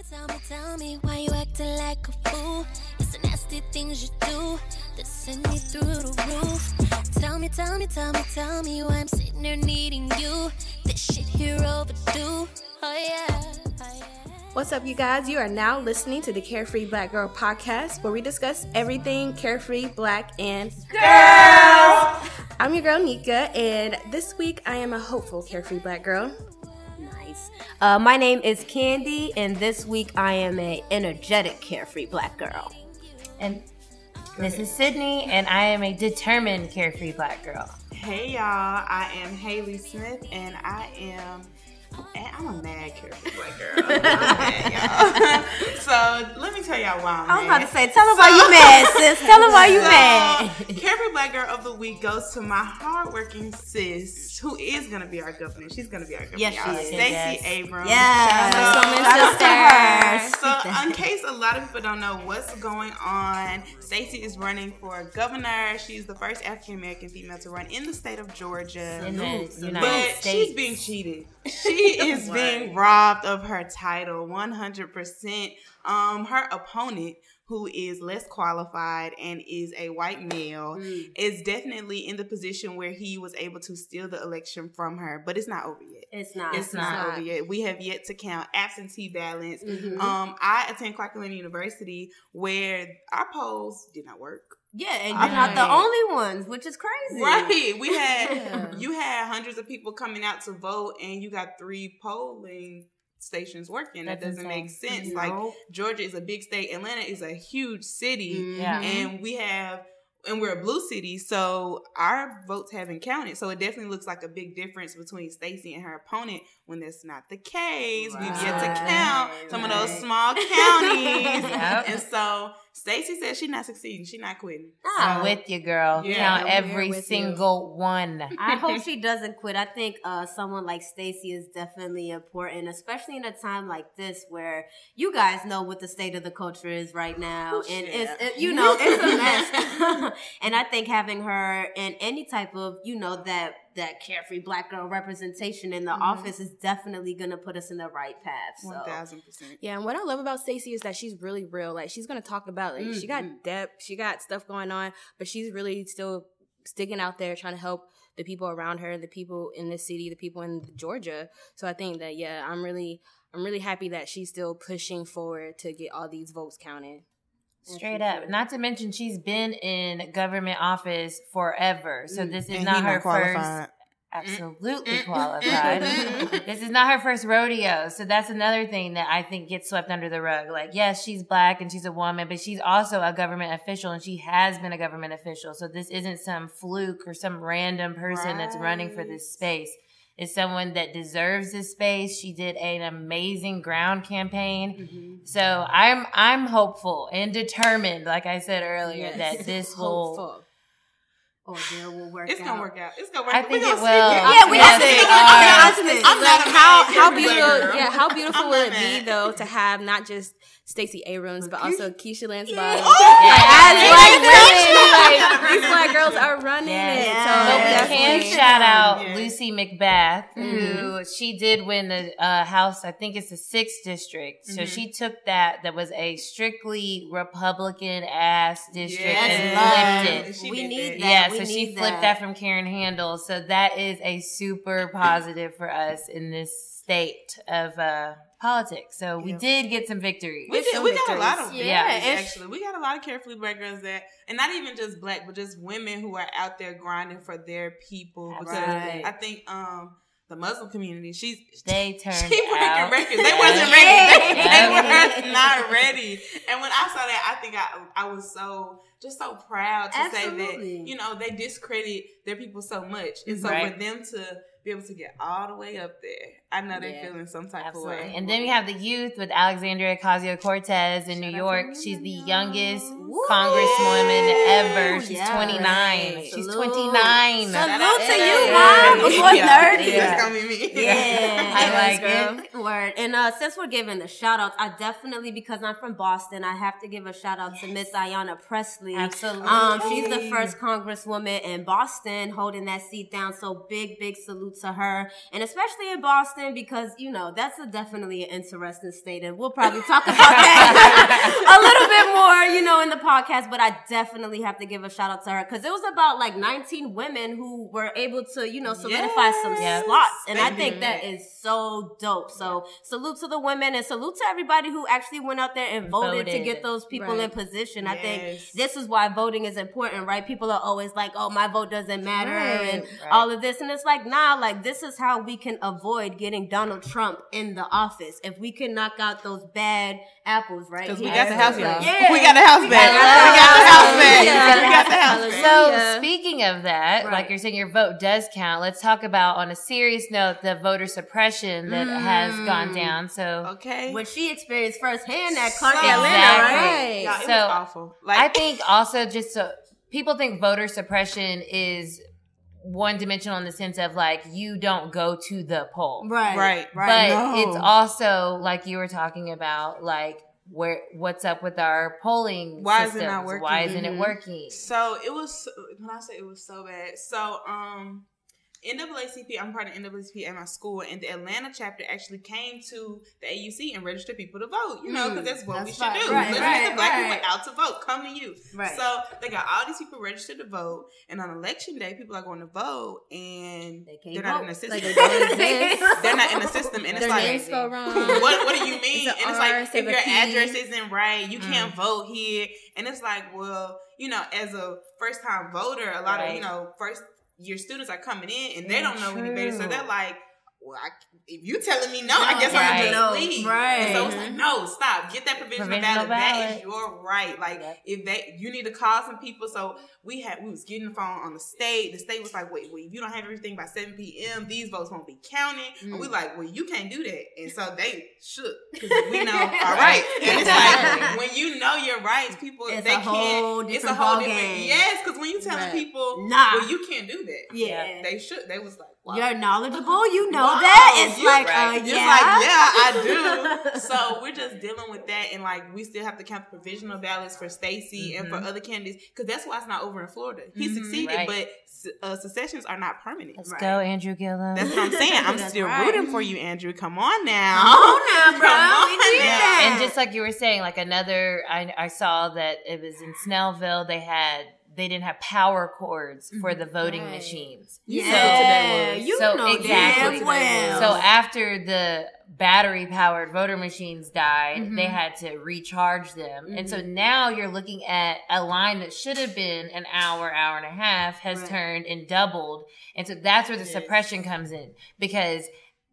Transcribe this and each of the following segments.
me, tell me, tell me why you acting like a fool. It's the nasty things you do that send me through the roof. Tell me, tell me, tell me, tell me why I'm sitting there needing you. This shit here overdue. Oh yeah. Oh, yeah. What's up, you guys? You are now listening to the Carefree Black Girl podcast, where we discuss everything carefree, black, and girls. I'm your girl Nika, and this week I am a hopeful carefree black girl. Nice. Uh, my name is Candy, and this week I am a energetic, carefree black girl. And this is Cidnee, and I am a determined, carefree black girl. Hey y'all, I am Hali Smith and I am and Eh, I'm a mad carefree black girl. I'm mad, y'all. so let me tell y'all why I'm I was mad. about to say, tell them why you mad, sis. Tell them why you So, mad. Carefree Black Girl of the Week goes to my hardworking sis, who is gonna be our governor. She's gonna be our governor. Yes, she y'all. is. Stacey Yes. Abrams. Yes. So, Woman sister. so, in case a lot of people don't know what's going on, Stacey is running for governor. She's the first African American female to run in the state of Georgia. In the United But States. she's being cheated. She is being robbed of her title 100%. Um, her opponent, who is less qualified and is a white male, is definitely in the position where he was able to steal the election from her. But it's not over yet. It's not. It's not, not. over yet. We have yet to count absentee ballots. Mhm. Um, I attend Clark Atlanta University, where our polls did not work. Yeah, and you're not the only ones, which is crazy. Right. We had Yeah. you had hundreds of people coming out to vote and you got three polling stations working. That That's doesn't make sense. No. Like Georgia is a big state, Atlanta is a huge city. Mhm. Yeah. And we have and we're a blue city, so our votes haven't counted. So it definitely looks like a big difference between Stacey and her opponent when that's not the case. We've yet to count some of those small counties. Yep. And so Stacey said she's not succeeding. She's not quitting. I'm with you, girl. Yeah, Count every with you. single one. I hope she doesn't quit. I think uh, someone like Stacey is definitely important, especially in a time like this where you guys know what the state of the culture is right now, and it's it, you know it's a mess. and I think having her in any type of you know that that carefree black girl representation in the Mhm. office is definitely gonna put us in the right path. So. One thousand percent. Yeah, and what I love about Stacey is that she's really real. Like she's gonna talk about like she got Mhm. depth, she got stuff going on, but she's really still sticking out there trying to help the people around her, the people in this city, the people in Georgia. So I think that yeah, I'm really I'm really happy that she's still pushing forward to get all these votes counted. Straight up. Not to mention, she's been in government office forever. So Mm. this is And not her qualified. first. Absolutely qualified. this is not her first rodeo. So that's another thing that I think gets swept under the rug. Like, yes, she's black and she's a woman, but she's also a government official and she has been a government official. So this isn't some fluke or some random person that's running for this space. It's someone that deserves this space. She did an amazing ground campaign. Mhm. So I'm I'm hopeful and determined, like I said earlier, Yes. that this will. Hopeful. Ordeal will work It's out. gonna work out. It's gonna work I out. think We it gonna will. see. Yeah, we have to it speak will. optimistic. I'm like a how how beautiful girl. yeah how beautiful I'm will it be though to have not just Stacey Abrams but also Keisha Lance Yeah. Bottoms Oh, Yeah. as black women like these black girls are running Yes. it Yeah. so But we can shout out Yeah. Lucy McBath, Mm-hmm. who she did win the uh, House. I think it's the sixth district. So Mhm. she took that. That was a strictly Republican ass district Yes, and flipped it. She we need that. that. Yeah, We so she need flipped that. from Karen Handel. So that is a super positive for us in this state of uh, politics. So we Yeah. did get some victories. We, did, we got a lot of Yeah, yeah, actually. We got a lot of carefully black girls that, and not even just black, but just women who are out there grinding for their people. Because Right. I think um the Muslim community, she's They turned she breaking out. records. They wasn't ready. They, they were not ready. And when I saw that, I think I I was so just so proud to say that you know they discredit their people so much, and so Right. for them to be able to get all the way up there, I know they're Yeah. feeling some type Absolutely. of way. And then we have the youth with Alexandria Ocasio Cortez in New Shout out York. She's the youngest Woo! congresswoman ever. She's Yes. 29. She's Salute. 29. Salute Shout out to to you, her. mom. Before Yeah. 30. That's gonna be me. Yeah. I Yes, like girl. it. Word. And uh, since we're giving the shout outs, I definitely, because I'm from Boston, I have to give a shout out to Miss Ayanna Pressley. Absolutely. Um, she's the first congresswoman in Boston holding that seat down. So big, big salute to her. And especially in Boston, because, you know, that's a definitely an interesting state. And we'll probably talk about that a little bit more, you know, in the podcast. But I definitely have to give a shout out to her because it was about like 19 women who were able to, you know, solidify some Yes. slots. And I think that is so dope. So salute to the women and salute to everybody who actually went out there and voted, to get those people Right. in position. I think this is why voting is important, right? People are always like, "Oh, my vote doesn't matter," Right. and Right. all of this, and it's like, nah, like this is how we can avoid getting Donald Trump in the office if we can knock out those bad apples, right? Because we here. got the house back. Yeah. We got the house back. We got the house back. We got the house back. So speaking of that, Right. like you're saying, your vote does count. Let's talk about on a serious note the voter suppression that has gone mm. down. So Okay. What she experienced firsthand at Clark So- Atlanta, Exactly. right? Y'all, it So, was awful. Like I think also just so people think voter suppression is one dimensional in the sense of like you don't go to the poll. Right, Right. But right. No. it's also like you were talking about, like where what's up with our polling? Why is it not working? Why isn't it Mhm. working? So it was when I say it was so bad. So um NAACP, I'm part of NAACP at my school, and the Atlanta chapter actually came to the AUC and registered people to vote. You know, because Mm, that's what we that's should right, do. right, Let's right, get the black people out to vote. Come to you. Right. So they got all these people registered to vote, and on election day, people are going to vote, and they they're not vote. in the system. Like they they're not in the system, and it's Their like wrong. what what do you mean? It's and it's R like if your P. address isn't right, you can't Mm. vote here. And it's like, well, you know, as a first time voter, a lot of you know first year students are coming in and they don't know any better, so they're like. Well, I, if you telling me no, I guess right. I'm No, gonna just leave. right. And so it's like, no, stop. Get that provisional, Provisional ballot. That ballot. is your right. Like Yep. if they, you need to call some people. So we had, we was getting the phone on the state. The state was like, wait, wait, if you don't have everything by 7 p.m., these votes won't be counted. And we mm. like, well, you can't do that. And so they shook because we know our rights. And it's like when you know your rights, people It's they can't. It's a whole different. game. Yes, because when you telling Right. people, Nah. well, you can't do that. Yeah. They should. They was like, wow. You're knowledgeable. You know Wow, that. It's you- like, right. uh, It's yeah. like, yeah, I do. so we're just dealing with that, and like we still have to count the provisional ballots for Stacey and for Mhm. other candidates because that's why it's not over in Florida. He Mhm. succeeded, Right. but uh, secessions are not permanent. Let's Right. go, Andrew Gillum. That's what I'm saying. I'm still right. rooting for you, Andrew. Come on now. Come on now, bro. Come we on need now. that. and just like you were saying, like another, I, I saw that it was in Snellville. They had they didn't have power cords for the voting Right. machines. yeah, today was. you So know exactly. damn well. So after the battery powered voter machines died, Mhm. they had to recharge them. And so now you're looking at a line that should have been an hour, hour and a half has Right. turned and doubled. And so that's where the Yes. suppression comes in because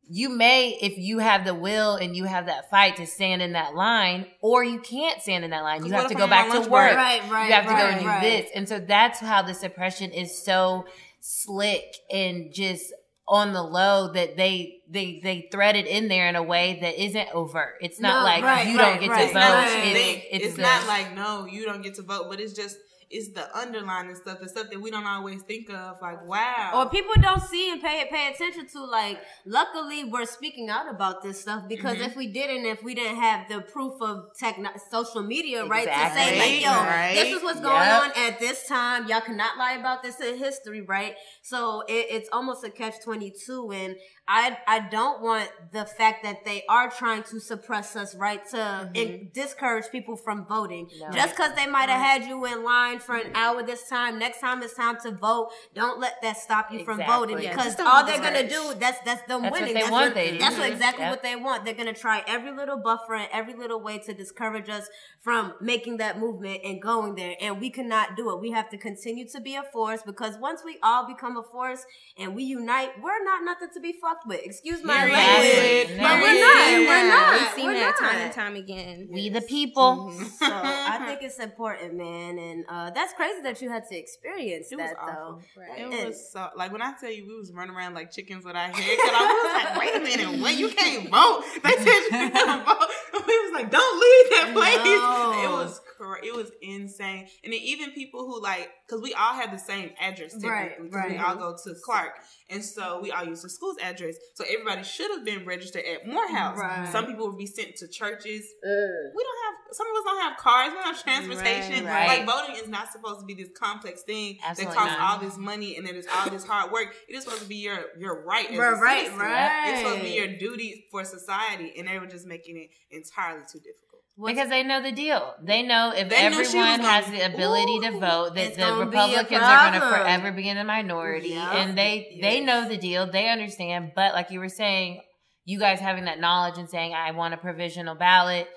you may, if you have the will and you have that fight to stand in that line, or you can't stand in that line. You have to go back to work. right, right, you have to go right, and do right. this. And so that's how the suppression is so slick and just on the low that they they they thread it in there in a way that isn't overt. It's not No, like right, you right, don't get right, to It's vote. not, right. what you It's, it's, It's the- not like no, you don't get to vote, but it's just it's the underlying stuff, the stuff that we don't always think of. Like wow, or people don't see and pay pay attention to. Like, luckily, we're speaking out about this stuff because Mhm. if we didn't, if we didn't have the proof of techno- social media, right, to say like, yo, Right. this is what's going Yep. on at this time. Y'all cannot lie about this in history, right? So it, it's almost a catch twenty two, and I I don't want the fact that they are trying to suppress us, right, to en- discourage people from voting. No. Just because they might have had you in line for an hour this time, next time it's time to vote. Don't let that stop you from Exactly. voting Yeah, because just all they're gonna do that's that's them That's what winning. they that's want, what, they do. that's what exactly Yep. what they want. They're gonna try every little buffer and every little way to discourage us from making that movement and going there. And we cannot do it. We have to continue to be a force because once we all become a force and we unite, we're not nothing to be fucked with. Excuse my Period. language. Period. But we're not. Yeah, We're not. We've seen We're that not. time and time again. we the people. So I think it's important, man, and uh, that's crazy that you had to experience It was that though. Right. It And- was so like when I tell you we was running around like chickens with our cut off. We was like, wait a minute, what? You can't vote. They said you can't vote. Was like, don't leave that place. No. It was crazy. It was insane. And then even people who like, because we all have the same address, Right, technically, 'cause We all go to Clark, and so we all use the school's address. So everybody should have been registered at Morehouse. Right. Some people would be sent to churches. We don't have. Some of us don't have cars. We don't have transportation. Right, Like voting is not supposed to be this complex thing Absolutely that costs not. all this money and then it's all this hard work. It is supposed to be your your right. As Right, a right, right. It's supposed to be your duty for society, and they were just making it entirely too difficult. Because they know the deal. They know if They knew she everyone gonna- has the ability to vote, that the gonna be a Republicans are going to forever be in the minority, Yeah. and they they know the deal. They understand. But like you were saying, you guys having that knowledge and saying, "I want a provisional ballot."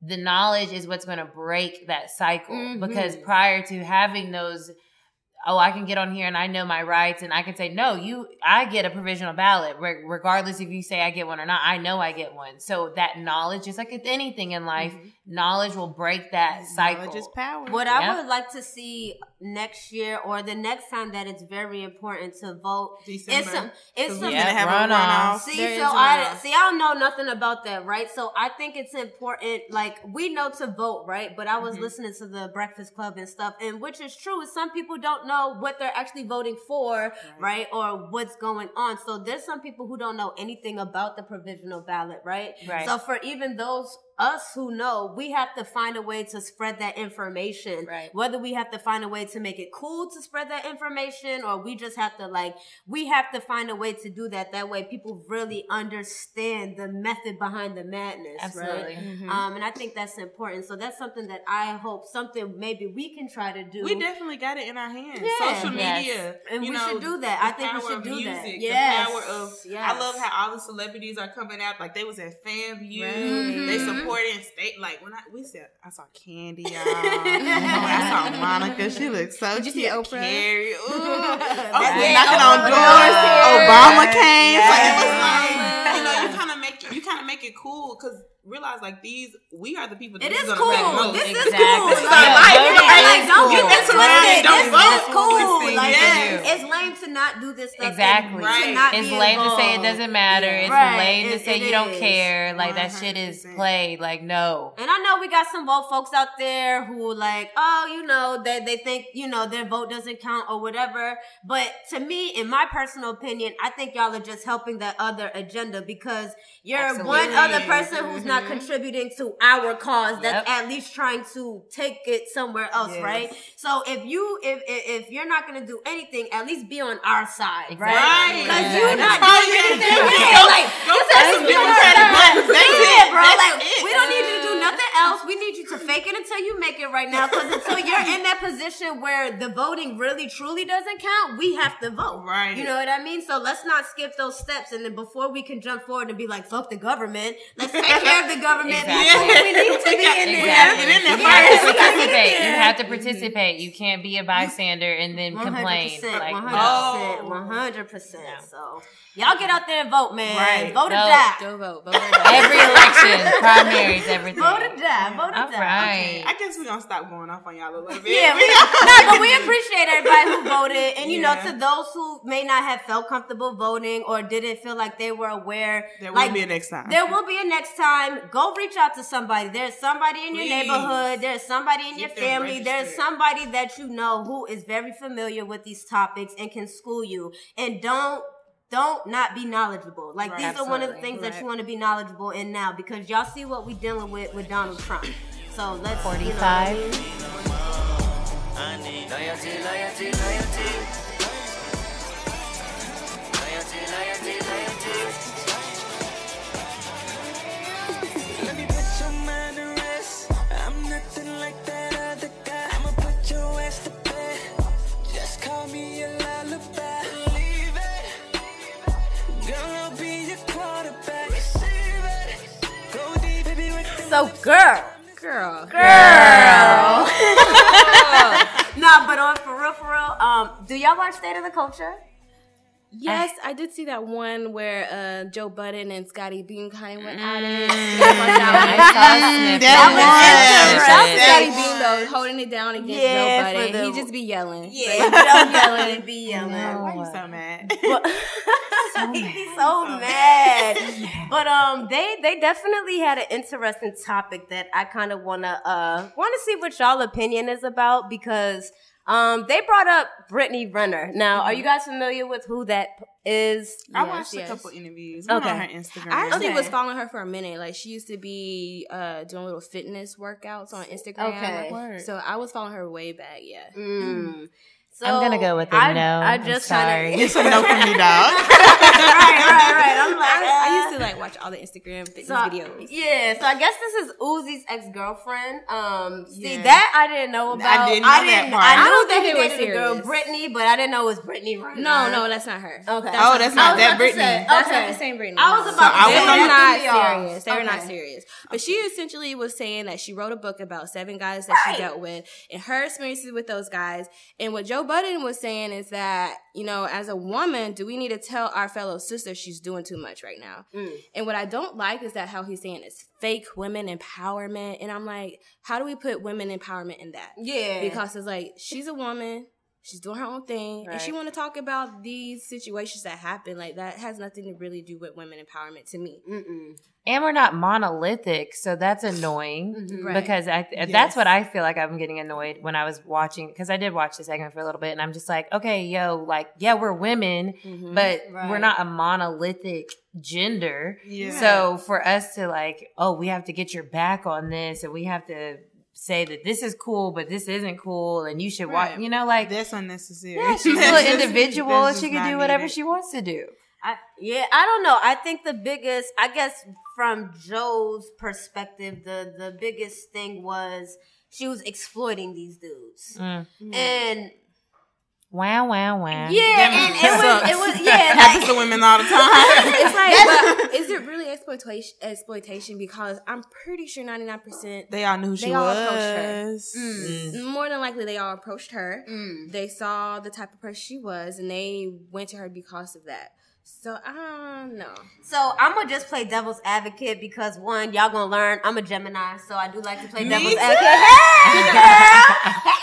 The knowledge is what's going to break that cycle. Mhm. Because prior to having those oh, I can get on here and I know my rights and I can say, no, you, I get a provisional ballot, re- regardless if you say I get one or not. I know I get one. So that knowledge, just like with anything in life, knowledge will break that cycle. Knowledge is power. What I would like to see next year or the next time that it's very important to vote December. it's some it's 'Cause some Yeah, gonna have runoff. a runoff. See, There so is a I runoff. see. I don't know nothing about that, right? So I think it's important. Like we know to vote, right? But I was Mhm. listening to the Breakfast Club and stuff, and which is true. Is some people don't know what they're actually voting for, right? Or what's going on. So there's some people who don't know anything about the provisional ballot, right? Right. So for even those us who know, we have to find a way to spread that information. Right. Whether we have to find a way to make it cool to spread that information, or we just have to like we have to find a way to do that. That way, people really understand the method behind the madness. Absolutely. Right? Mm-hmm. Um, and I think that's important. So that's something that I hope something maybe we can try to do. We definitely got it in our hands. Yeah. Social Yes. media. And we know, should do that. I think we should do that. music, Yes. The power of Yes. I love how all the celebrities are coming out. Like they was at FAMU. Right. They Mhm. Supporting state like when I we said I saw Candy, y'all. I saw Monica. She looked so Did you see. Oprah? Carrie. Ooh. Oh, Oprah it. knocking Oprah on doors. Obama came. So it was like you know, you kind of make you kind of make it cool because realize like these we are the people. That It this is gonna cool. affect most. This is cool. This is Like, our like, life. you know, like, don't cool. get this right. twisted. Don't This vote is cool. Like, things. it's, it's lame to not do this stuff. Exactly. Right. It's be lame to say it doesn't matter. It's Right. lame to It- say it you don't care. Like that uh-huh. shit is 100%. played. Like no. And I know we got some vote folks out there who like, oh, you know, they, they think, you know, their vote doesn't count or whatever. But to me, in my personal opinion, I think y'all are just helping that other agenda because you're one other person who's not contributing to our cause that's Yep. at least trying to take it somewhere else, Yes. right? So if you if if, if you're not gonna do anything, at least be on our side, Exactly. right? Right. Because Exactly. you're not doing anything. Go- Yeah, like go just press as some you know, Democratic like, buttons. That's yeah, it. bro. That's like it. we don't need you to do nothing else. We need you to fake it until you make it right now. Because until you're in that position where the voting really truly doesn't count, we have to vote. Right. You know what I mean? So let's not skip those steps. And then before we can jump forward and be like, fuck the government, let's take care of the government Exactly. before we need to be in there. Exactly. Get in there You have to first. We gotta get in participate. You have to participate. You can't be a bystander and then complain. 100%, Like 100%, no. 100%. No. So y'all get out there and vote, man. Right. Vote or Vote. die. Go vote. Vote or die. Every election, primaries, everything. Vote or die. Vote or All die. right. I guess we're gonna stop going off on y'all a little bit. Yeah, we, no, but we appreciate everybody who voted, and you Yeah. know, to those who may not have felt comfortable voting or didn't feel like they were aware, there will be a next time. there will be a next time. Go reach out to somebody. There's somebody in your Please. neighborhood. There's somebody in your Get them family. There's somebody that you know who is very familiar with these topics and can school you. And don't don't not be knowledgeable. Like Right. these are one of the Absolutely. things that you want to be knowledgeable in now because y'all see what we dealing with with Donald Trump. So let's you know So girl. Girl. Girl. nah, but on for real, for real. Um, do y'all watch State of the Culture? Yes, I did see that one where uh, Joe Budden and Scotty Beam kind of went at it. I saw. That was Shout out to interesting. Scotty Beam So holding it down against Yeah, Joe Budden, the- he just be yelling. Yeah, Joe yelling and be yelling. Why are you so mad? But he'd be so mad. But um, they they definitely had an interesting topic that I kind of wanna uh wanna see what y'all opinion is about because um they brought up Brittany Renner. Now, are you guys familiar with who that is? I Yes, watched yes. a couple interviews. Okay, on her Instagram. I actually Okay. was following her for a minute. Like she used to be uh, doing little fitness workouts on Instagram. Okay. So I was following her way back. Yeah. Mm. So I'm gonna go with a I, no. I I'm just sorry. kinda, it's a no for me, dog. right, right, right. I'm like, I, I uh, used to like watch all the Instagram fitness So, videos. Yeah, so I guess this is Uzi's ex girlfriend. Um, see Yeah. that I didn't know about. I didn't know that part. I I knew don't that he they were dated a girl. Brittany, but I didn't know it was Brittany. Right No, no, that's not her. Okay. Oh, that's not I that Brittany. say, That's okay. not the same Britney. I was no. about to I say was they were not threw serious. They were not serious. But she essentially was saying that she wrote a book about seven guys that she dealt with and her experiences with those guys. And what Joe Budden was saying is that, you know, as a woman, do we need to tell our fellow sister she's doing too much right now? Mm. And what I don't like is that how he's saying it's fake women empowerment. And I'm like, how do we put women empowerment in that? Yeah, because it's like she's a woman she's doing her own thing and she want to talk about these situations that happen like that has nothing to really do with women empowerment to me Mm-mm. And we're not monolithic, so that's annoying Mhm. Right. because I Yes. that's what I feel like I'm getting annoyed when I was watching because I did watch the segment for a little bit and I'm just like, okay, yo, like yeah, we're women, Mhm. but Right. we're not a monolithic gender. Yeah. So for us to like, oh, we have to get your back on this and we have to say that this is cool, but this isn't cool and you should watch, you know, like that's unnecessary. yeah, she's That's still an individual that's and she can do whatever needed. she wants to do. I, yeah, I don't know. I think the biggest, I guess, from Joe's perspective, the the biggest thing was she was exploiting these dudes, Mm. and Wow, wow, wow. yeah, and it was it was yeah, happens like, to women all the time. it's like but is it really exploitation exploitation because i'm pretty sure 99% they all knew who she They all approached her. was. Mm. more than likely they all approached her Mm. they saw the type of person she was and they went to her because of that so i don't know So I'm gonna just play devil's advocate because one, y'all gonna learn. I'm a Gemini, so I do like to play Me devil's too. advocate. Hey, girl. Hey,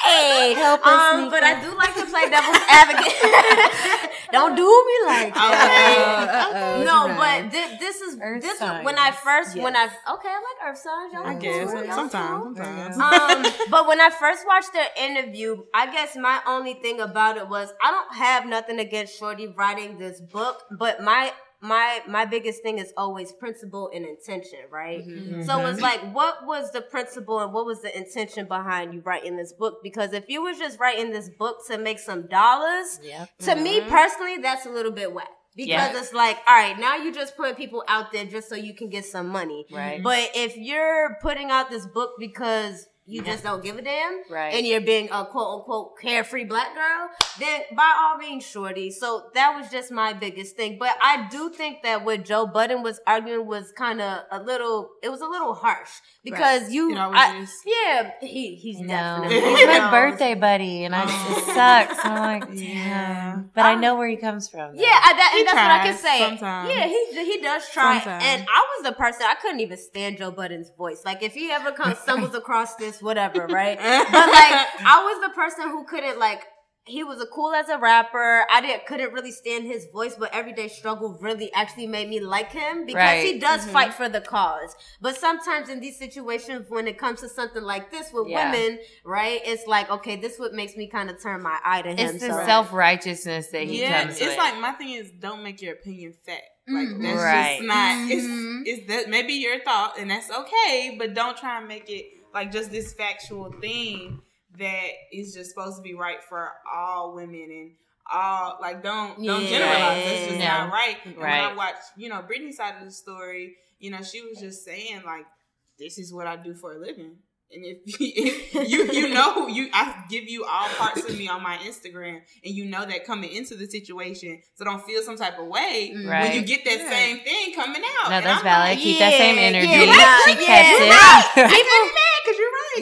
Help us, um, but I do like to play devil's advocate. Don't do me like that. Uh-oh, no, what you but doing? thi- this is Earth this signs. when I first when I okay I like Earth signs. Y'all I cool, guess y'all sometimes, sometimes. um, but when I first watched their interview, I guess my only thing about it was I don't have nothing against Shorty writing this book, but my my my biggest thing is always principle and intention, right? Mm-hmm. mm-hmm. So it's mm-hmm. like, what was the principle and what was the intention behind you writing this book? Because if you was just writing this book to make some dollars, Yep. to me mm-hmm. personally, that's a little bit whack. Because Yeah. it's like, all right, now you're just putting people out there just so you can get some money. Right. But if you're putting out this book because you just don't give a damn, Right. and you're being a quote unquote carefree black girl, then by all means, shorty. So that was just my biggest thing. But I do think that what Joe Budden was arguing was kind of a little, it was a little harsh because you, It always I- is. yeah, he he's No, definitely he's my birthday buddy, and I just it sucks. I'm like, Yeah. damn. But I know where he comes from. though. Yeah, I, that, and that's what I can say. sometimes. Yeah, he he does try. Sometimes. And I was the person I couldn't even stand Joe Budden's voice. Like if he ever comes stumbles across this, whatever, right? But like I was the person who couldn't like. He was a cool as a rapper. I didn't couldn't really stand his voice, but everyday struggle really actually made me like him because he does Mm-hmm. fight for the cause. But sometimes in these situations, when it comes to something like this with Yeah. women, right? It's like okay, this what makes me kind of turn my eye to him. It's the so. self righteousness that he yeah, comes it's with. like my thing is don't make your opinion fact. Like that's Right. just not. It's it's that maybe your thought and that's okay, but don't try and make it like just this factual thing that is just supposed to be right for all women and all like don't don't Yeah. generalize. That's just Yeah. not right. And when I watched, you know, Brittany's side of the story, you know, she was just saying like, "This is what I do for a living." And if, if you you know you I give you all parts of me on my Instagram, and you know that coming into the situation, so don't feel some type of way when you get that Yeah. same thing coming out. no, that's valid. like, Keep that same energy. yeah, she yeah, kept you're it. not-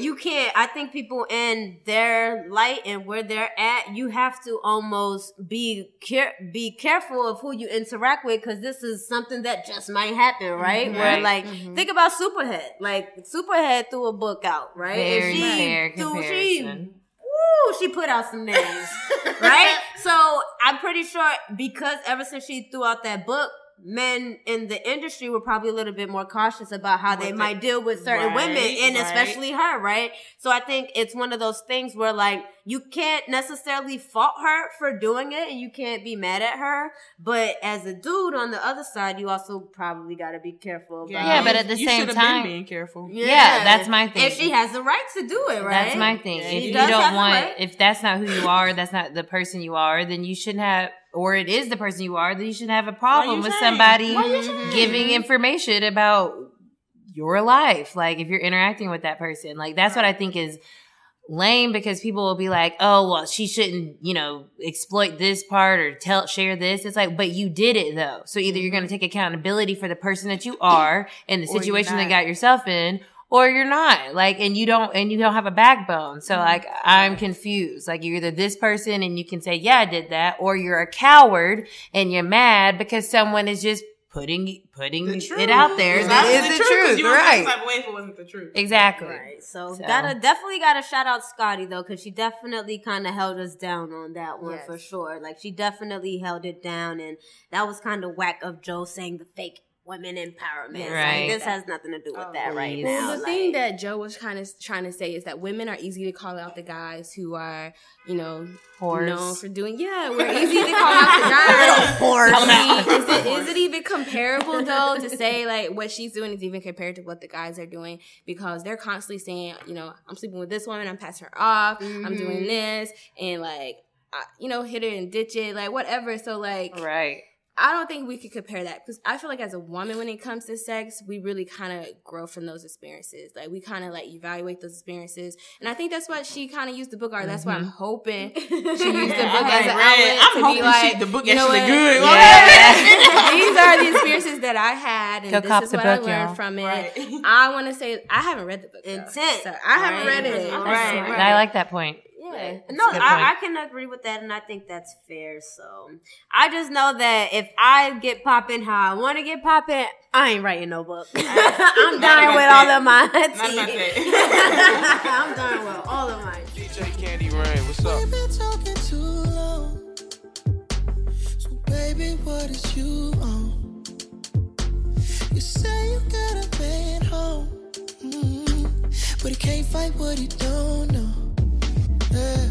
you can't. I think people in their light and where they're at, you have to almost be care be careful of who you interact with because this is something that just might happen, mm-hmm. right? Where Right. like mm-hmm. think about Superhead. Like Superhead threw a book out, right? And Very she fair threw- she comparison. Woo, she put out some names, right? So I'm pretty sure because ever since she threw out that book, men in the industry were probably a little bit more cautious about how they What they- might deal with certain Right, women, and right. especially her, right? So I think it's one of those things where like you can't necessarily fault her for doing it, and you can't be mad at her. But as a dude on the other side, you also probably got to be careful about. Yeah, but at the you same time- been being careful. Yeah, that's my thing. If she has the right to do it, right? That's my thing. Yeah, if you don't want, right. if that's not who you are, that's not the person you are, then you shouldn't have, or it is the person you are, then you shouldn't have a problem with shame? somebody Why you shame? giving information about your life. Like if you're interacting with that person, like that's what I think is lame because people will be like, oh, well, she shouldn't, you know, exploit this part or tell, share this. It's like, but you did it though. So either you're going to mm-hmm. take accountability for the person that you are and the Or situation that got yourself in, or you're not like, and you don't, and you don't have a backbone. So mm-hmm. like, I'm confused. Like you're either this person and you can say, yeah, I did that, or you're a coward and you're mad because someone is just putting, putting it out there. It's That the the truth, 'cause truth, You would right? type of way if it wasn't the truth. Exactly. Right. So, So- gotta definitely gotta shout out Scotty though, because she definitely kind of held us down on that one Yes. for sure. Like she definitely held it down, and that was kind of whack of Joe saying the fake women empowerment. Like, Right. this has nothing to do with Oh, that right please. now. Well, the Like, thing that Joe was kind of trying to say is that women are easy to call out the guys who are, you know, Whores. known for doing. Yeah, we're easy to call out the guys. I mean, is it is it even comparable though to say like what she's doing is even compared to what the guys are doing because they're constantly saying, you know, I'm sleeping with this woman, I'm passing her off, I'm doing mm-hmm. this, and like. I, you know, hit it and ditch it, like whatever. So, like, Right. I don't think we could compare that because I feel like as a woman, when it comes to sex, we really kind of grow from those experiences. Like we kind of like evaluate those experiences, and I think that's what she kind of used the book art. That's why I'm mm-hmm. hoping she used the book as an Right. outlet I'm to hoping be like, she, the book you know actually good. Yeah. These are the experiences that I had, and Go this is the what I learned y'all. from it. Right. I want to say I haven't read the book. though. Intent. So I haven't Right. read it. Right, Right, right. I like that point. Yeah. No, I, I can agree with that, and I think that's fair. So, I just know that if I get popping how I want to get popping, I ain't writing no book. I'm Not done about with all of my tea. I'm done with all of my tea. DJ Candy Raine, what's up? We've been talking too long. So baby, what is you on? You say you got a man home, mm, but he can't fight what he don't know. Yeah.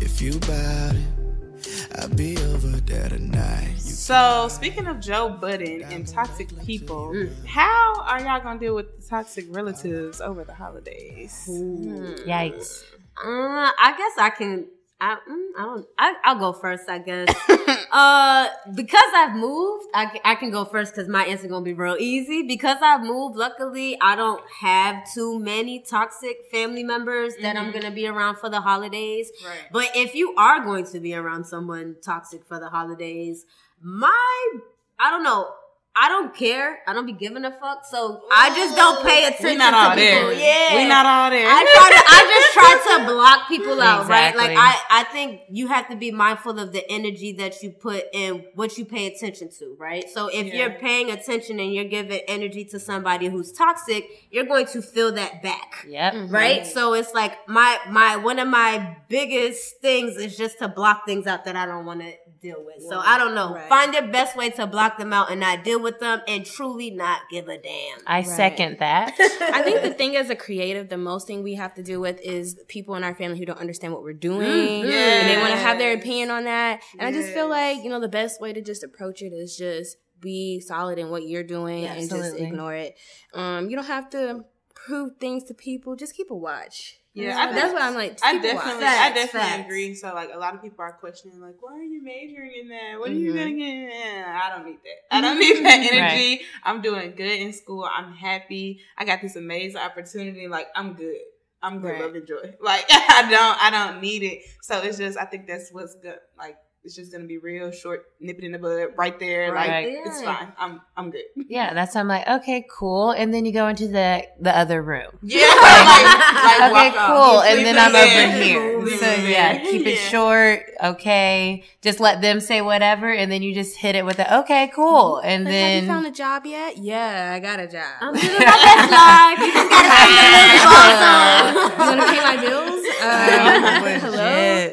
If you bout it, I'll be over there tonight. You So, speaking of Joe Budden and toxic people, how are y'all gonna deal with the toxic relatives over the holidays? Yikes. Uh, I guess I can. I, mm, I don't. I, I'll go first. I guess. uh, because I've moved, I, I can go first because my answer gonna be real easy. Because I've moved, luckily I don't have too many toxic family members that I'm gonna be around for the holidays. Right. But if you are going to be around someone toxic for the holidays, my I don't know. I don't care. I don't be giving a fuck. So I just don't pay attention not all to people. there. Yeah. We not all there. I try to, I just try to block people out, right? Like I, I think you have to be mindful of the energy that you put in what you pay attention to, right? So if Yeah. you're paying attention and you're giving energy to somebody who's toxic, you're going to feel that back. Yep. Mm-hmm. Right? So it's like my my one of my biggest things is just to block things out that I don't want to deal with. So I don't know. Right. Find the best way to block them out and not deal with them and truly not give a damn. I second that. I think the thing as a creative, the most thing we have to deal with is people in our family who don't understand what we're doing. Mm-hmm. And they want to have their opinion on that. And I just feel like, you know, the best way to just approach it is just be solid in what you're doing Yeah, and just ignore it. Um, you don't have to prove things to people. Just keep a watch. Yeah, I I that's what I'm like. I keep a watch. definitely, I definitely facts. agree. So, like, a lot of people are questioning, like, why are you majoring in that? What are Mm-hmm. you gonna get? Eh, I don't need that. I don't need that energy. I'm doing good in school. I'm happy. I got this amazing opportunity. Like, I'm good. I'm good. Right. Love and joy. Like, I don't, I don't need it. So it's just, I think that's what's good. Like, it's just gonna be real short, nip it in the bud, right there. Right like it's fine. I'm I'm good. Yeah, that's why I'm like, okay, cool. And then you go into the the other room. Yeah, like, like okay, walk cool. Just And then I'm there. over here. Leave So yeah, there. keep it Yeah. short. Okay, just let them say whatever, and then you just hit it with the okay, cool, and Like, have you found then a job yet? Yeah, I got a job. I'm living my best life. You just gotta see the Lizzie Boss you want to pay my bills? Um, hello.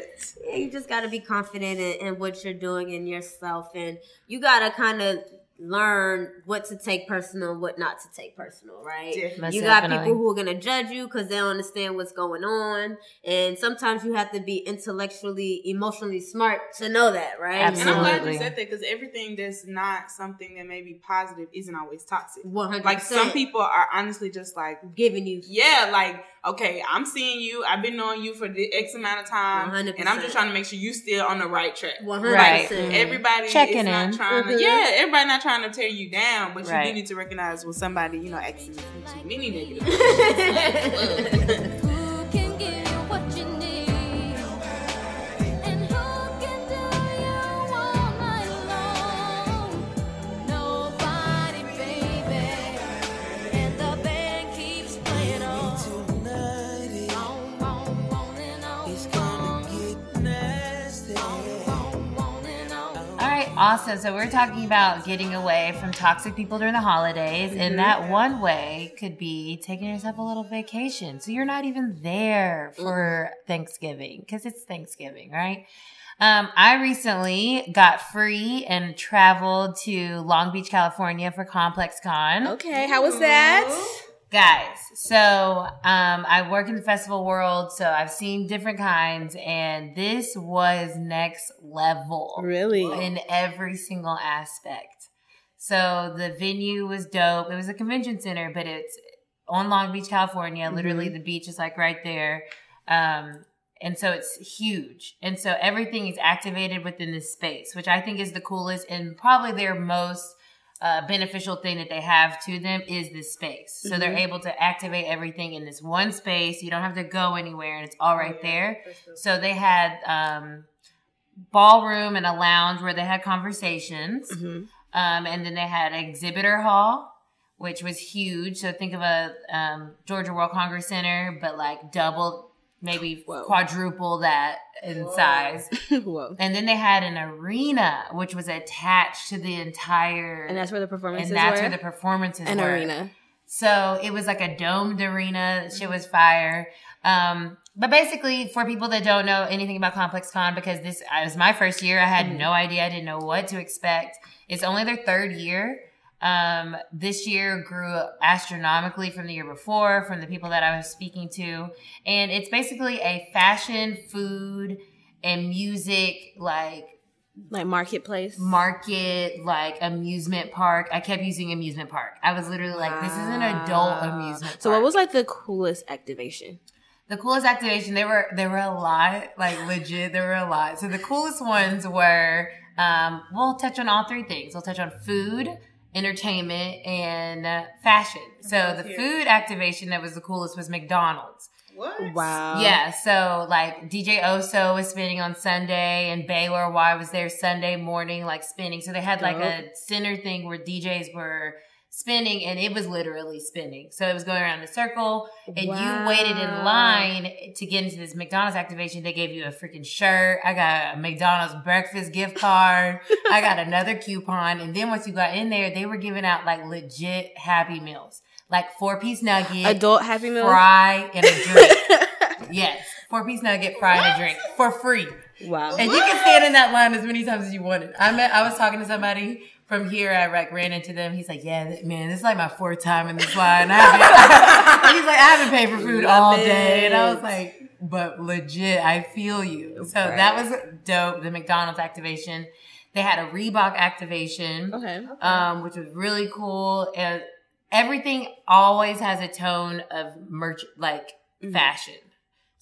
Legit. You just got to be confident in, in what you're doing in yourself, and you got to kind of learn what to take personal and what not to take personal, right? Definitely. You got people who are gonna judge you because they don't understand what's going on, and sometimes you have to be intellectually, emotionally smart to know that, right? Absolutely. And I'm glad you said that because everything that's not something that may be positive isn't always toxic. One hundred Like some people are honestly just like, giving you yeah, like okay, I'm seeing you. I've been knowing you for the X amount of time, 100%. and I'm just trying to make sure you still on the right track. Right. hundred percent. Everybody Checking is not in. trying to, Mhm. yeah, everybody not trying to tear you down, but you do need to recognize when somebody, you know, acting too many negative. awesome. So we're talking about getting away from toxic people during the holidays, and that one way could be taking yourself a little vacation. So you're not even there for Thanksgiving because it's Thanksgiving, right? Um, I recently got free and traveled to Long Beach, California for Complex Con. Okay, how was that? Guys, so um, I work in the festival world, so I've seen different kinds, and this was next level Really? in every single aspect. So the venue was dope. It was a convention center, but it's on Long Beach, California. Literally, the beach is like right there. Um, and so it's huge. And so everything is activated within this space, which I think is the coolest and probably their most uh, beneficial thing that they have to them is this space. So they're able to activate everything in this one space. You don't have to go anywhere and it's all right there. So they had um, ballroom and a lounge where they had conversations. Mhm. Um, and then they had exhibitor hall, which was huge. So think of a um, Georgia World Congress Center, but like double, maybe Whoa. quadruple that in size. Whoa. And then they had an arena, which was attached to the entire, And that's where the performances were. and that's were? where the performances were. An were. arena. So it was like a domed arena. Shit was fire. Um, but basically, for people that don't know anything about Complex Con, because this was my first year, I had no idea. I didn't know what to expect. It's only their third year. Um, this year grew astronomically from the year before, from the people that I was speaking to. And it's basically a fashion, food, and music like Like marketplace. market, like amusement park. I kept using amusement park. I was literally like, this is an adult Wow. amusement park. So what was like the coolest activation? the coolest activation? There were there were a lot, like legit, there were a lot. So the coolest ones were um, we'll touch on all three things. We'll touch on food, entertainment, and uh, fashion. So the food activation that was the coolest was McDonald's. What? Wow. Yeah, so like DJ Oso was spinning on Sunday and Baylor Y was there Sunday morning, like spinning. So they had like a center thing where DJs were spinning and it was literally spinning. So it was going around in a circle and you waited in line to get into this McDonald's activation. They gave you a freaking shirt. I got a McDonald's breakfast gift card. I got another coupon. And then once you got in there, they were giving out like legit happy meals. Like four piece nugget Adult Happy Meal. fry and a drink. yes, four piece nugget, fry and a drink for free. Wow. And you can stand in that line as many times as you wanted. I met, I was talking to somebody from here. I like ran into them. He's like, "Yeah, man, this is like my fourth time in this line. I haven't." he's like, "I haven't paid for food all day," and I was like, "But legit, I feel you." So that was dope. The McDonald's activation. They had a Reebok activation Okay. um, which was really cool. And everything always has a tone of merch, like fashion.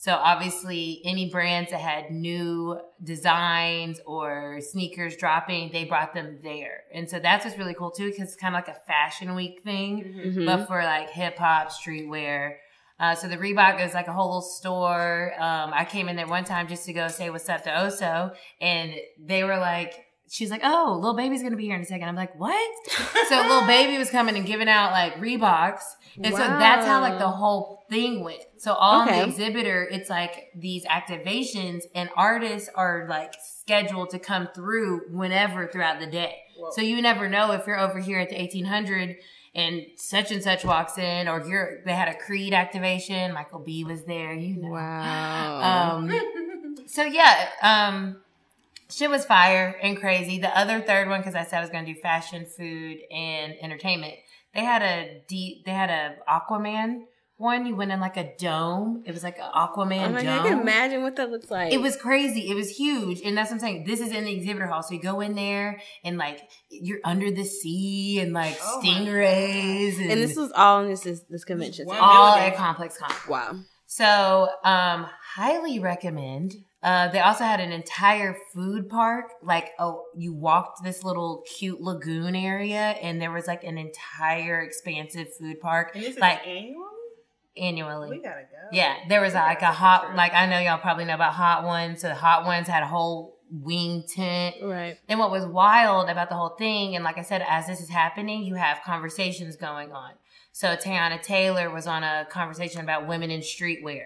So obviously, any brands that had new designs or sneakers dropping, they brought them there, and so that's what's really cool too, because it's kind of like a fashion week thing, Mhm. but for like hip hop, streetwear. Uh, so the Reebok is like a whole little store. Um, I came in there one time just to go say what's up to Oso, and they were like, she's like, "Oh, Lil Baby's gonna be here in a second. I'm like, "What?" so Lil Baby was coming and giving out like Reeboks, and so that's how like the whole thing went. So on Okay. the exhibitor, it's like these activations, and artists are like scheduled to come through whenever throughout the day. So you never know if you're over here at the 1800 and such and such walks in, or you're they had a Creed activation. Michael B was there, you know. Wow. Um, so yeah, um, shit was fire and crazy. The other third one, because I said I was going to do fashion, food, and entertainment. They had a deep, they had a Aquaman one. You went in like a dome. It was like an Aquaman I'm like, dome. I can imagine what that looks like. It was crazy. It was huge. And that's what I'm saying. This is in the exhibitor hall. So you go in there and like you're under the sea and like Oh stingrays. And, and this was all in this is this convention. One all building. at Complex Con. Wow. So, um, highly recommend. Uh, they also had an entire food park. Like, oh, you walked this little cute lagoon area, and there was like an entire expansive food park. And this is Like annual. We annually. gotta go. Yeah, there was like a hot, like I know y'all probably know about Hot Ones. So the Hot Ones had a whole wing tent. Right. And what was wild about the whole thing, and like I said, as this is happening, you have conversations going on. So Teyana Taylor was on a conversation about women in streetwear.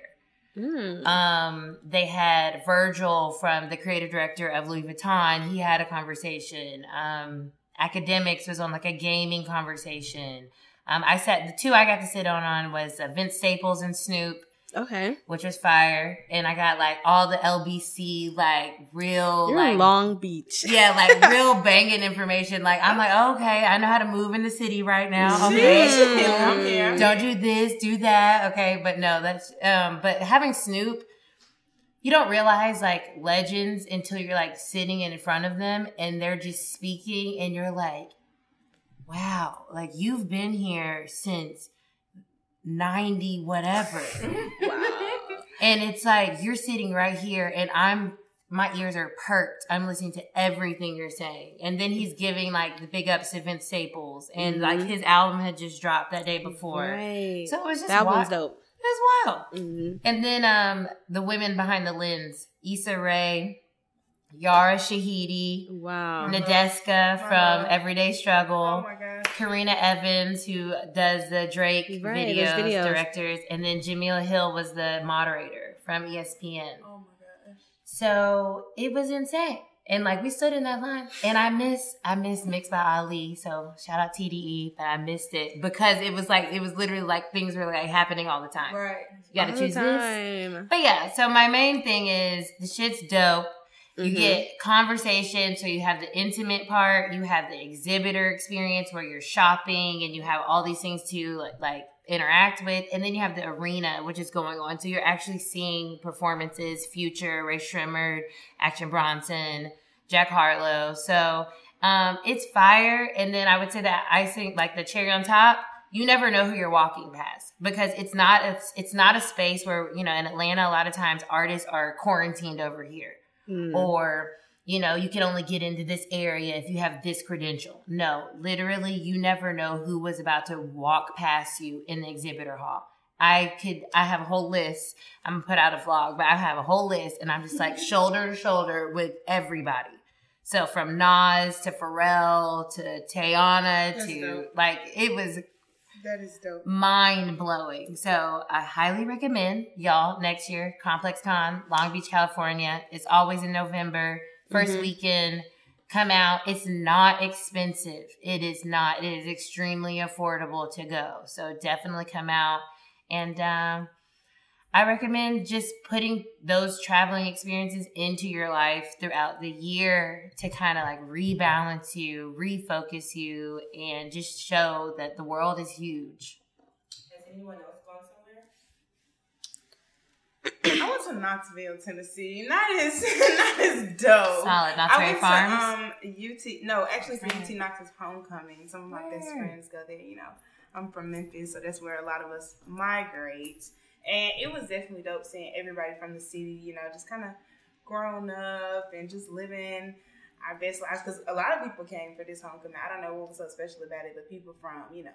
Mm. Um, they had Virgil from the creative director of Louis Vuitton. He had a conversation. Um, Akademiks was on like a gaming conversation. Um, I sat the two I got to sit on on was uh, Vince Staples and Snoop, Okay. which was fire, and I got like all the LBC like real You're like Long Beach. yeah, like real banging information. Like I'm like, okay, I know how to move in the city right now. Okay. Sheesh, I'm here. Don't do this, do that. Okay, but no, that's um but having Snoop, you don't realize like legends until you're like sitting in front of them and they're just speaking and you're like, wow, like you've been here since 90 whatever. And it's like you're sitting right here and I'm my ears are perked. I'm listening to everything you're saying. And then he's giving like the big ups to Vince Staples. And like his album had just dropped that day before. Right. So it was just that wild. one's dope. It was wild. hmm And then um the women behind the lens, Issa Rae, Yara Shahidi, Wow. Nadeska from Everyday Struggle. Oh my god. Karena Evans, who does the Drake Right, videos, videos. directors, and then Jemele Hill was the moderator from ESPN. Oh my gosh. So it was insane. And like we stood in that line and I miss I miss Mix by Ali. So shout out TDE, but I missed it because it was like it was literally like things were like happening all the time. Right. You gotta All the choose this. time. But yeah, so my main thing is the shit's dope. You Mhm. get conversation, so you have the intimate part, you have the exhibitor experience where you're shopping and you have all these things to like, like interact with, and then you have the arena which is going on. So you're actually seeing performances, Future, Rae Sremmurd, Action Bronson, Jack Harlow. So um, it's fire, and then I would say that icing, like the cherry on top, you never know who you're walking past because it's not it's, it's not a space where you know in Atlanta a lot of times artists are quarantined over here Mm. or you know you can only get into this area if you have this credential no literally you never know who was about to walk past you in the exhibitor hall i could i have a whole list i'm gonna put out a vlog but i have a whole list and i'm just like shoulder to shoulder with everybody so from Nas to Pharrell to Teyana That's to dope. like it was That is dope. mind blowing. So I highly recommend y'all next year, Complex Con, Long Beach, California. It's always in November, 1st Mhm. weekend. Come out. It's not expensive. It is not. It is extremely affordable to go. So definitely come out. And um, I recommend just putting those traveling experiences into your life throughout the year to kind of like rebalance you, refocus you, and just show that the world is huge. Has anyone else gone somewhere? I went to Knoxville, Tennessee. Not as not as dope. Solid, Knott's I went Farms. to um UT. No, actually for Right. UT Knox's homecoming. Some of my best friends go there. You know, I'm from Memphis, so that's where a lot of us migrate. And it was definitely dope seeing everybody from the city. You know, just kind of grown up and just living our best lives. Because a lot of people came for this homecoming. I don't know what was so special about it, but people from you know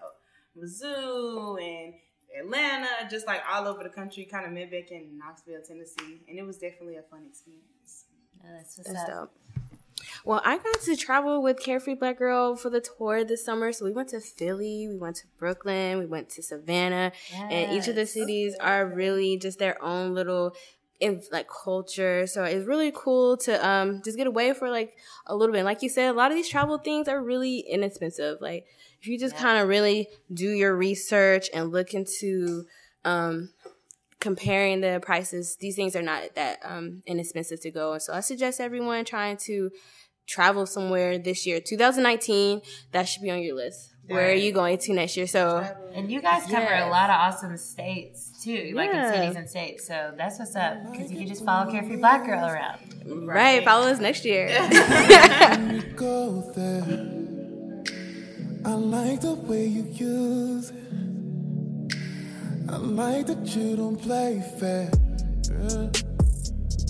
Mizzou and Atlanta, just like all over the country. Kind of met back in Knoxville, Tennessee, and it was definitely a fun experience. that's what's That's up. dope. Well, I got to travel with Carefree Black Girl for the tour this summer. So we went to Philly, we went to Brooklyn, we went to Savannah, and each of the Yes. cities are really just their own little in like culture. So it's really cool to um just get away for like a little bit. Like you said, a lot of these travel things are really inexpensive. Like if you just kind of really do your research and look into um comparing the prices, these things are not that um, inexpensive to go. So I suggest everyone trying to travel somewhere this year, 2019. That should be on your list. Where are you going to next year? So And you guys cover Yes. a lot of awesome states too, like Yeah. in cities and states. So that's what's up because you can just follow Carefree Black Girl around. right, follow us next year. I like the way you use it. I like that you don't play fair. Yeah.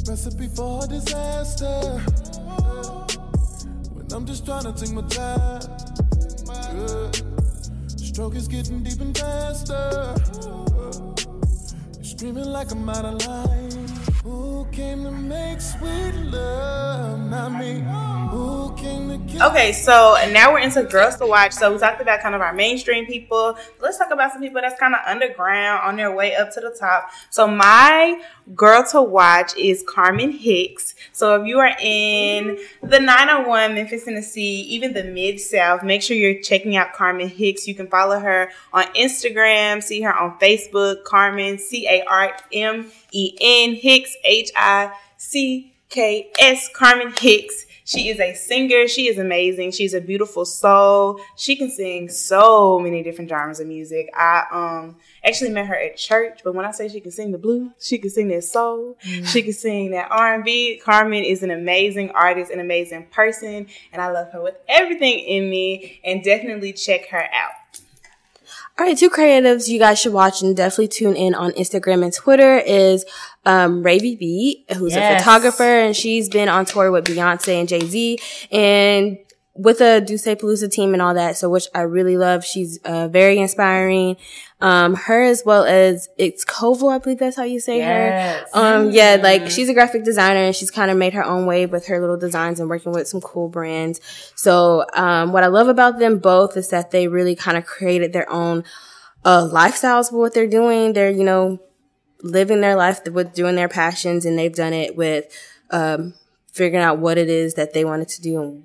Recipe for disaster. When I'm just trying to take my time. Yeah. Stroke is getting deep and faster. You're screaming like I'm out of line. Okay, so now we're into girls to watch. So we talked about kind of our mainstream people. Let's talk about some people that's kind of underground on their way up to the top. So my girl to watch is Carmen Hicks. So if you are in the 901 Memphis, Tennessee, even the Mid South, make sure you're checking out Carmen Hicks. You can follow her on Instagram, see her on Facebook, Carmen C A R M E N Hicks H I C K S Carmen Hicks. She is a singer. She is amazing. She's a beautiful soul. She can sing so many different genres of music. I um actually met her at church, but when I say she can sing the blues, she can sing that soul. She can sing that R&B. Carmen is an amazing artist, an amazing person, and I love her with everything in me. And definitely check her out. All right, two creatives you guys should watch and definitely tune in on Instagram and Twitter is um, Ravy B, who's a photographer, and she's been on tour with Beyonce and Jay Z, and with a Duce Palooza team and all that. So, which I really love. She's uh, very inspiring. Um, her as well as it's Koval, I believe that's how you say Yes. her. Um, yeah, like she's a graphic designer and she's kind of made her own way with her little designs and working with some cool brands. So, um, what I love about them both is that they really kind of created their own uh, lifestyles with what they're doing. They're, you know, living their life with doing their passions and they've done it with, um, figuring out what it is that they wanted to do and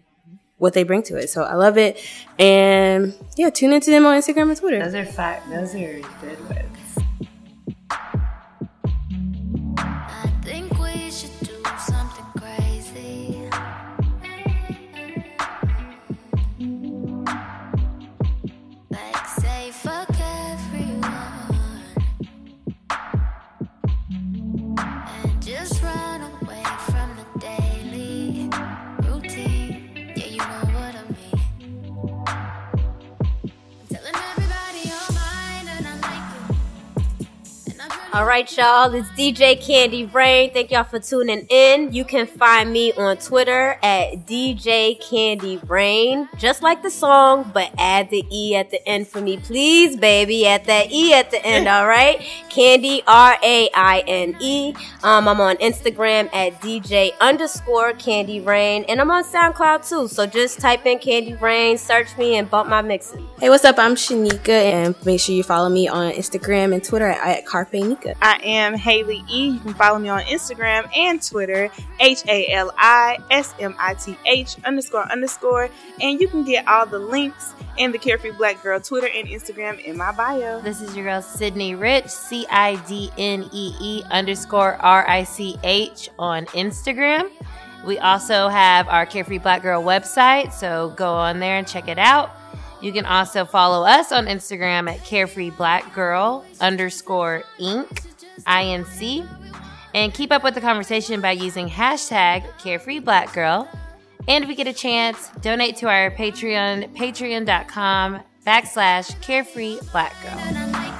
what they bring to it. So I love it. And yeah, tune into them on Instagram and Twitter. Those are fact. Those are good ones. All right, y'all. It's DJ Candy Raine. Thank y'all for tuning in. You can find me on Twitter at DJ Candy Raine, just like the song, but add the E at the end for me, please, baby. Add that E at the end, all right? Candy R A I N E. Um, I'm on Instagram at DJ underscore Candy Raine, and I'm on SoundCloud too. So just type in Candy Raine, search me, and bump my mixes. Hey, what's up? I'm Shanika and make sure you follow me on Instagram and Twitter at, at Carpe Nika. I am Hali E. You can follow me on Instagram and Twitter, H A L I S M I T H underscore underscore. And you can get all the links in the Carefree Black Girl Twitter and Instagram in my bio. This is your girl Cidnee Rich, C I D N E E underscore R I C H on Instagram. We also have our Carefree Black Girl website, so go on there and check it out. You can also follow us on Instagram at Carefree Black Girl underscore Inc. INC. And keep up with the conversation by using hashtag Carefree Black Girl. And if we get a chance, donate to our Patreon, patreon.com backslash carefree black girl.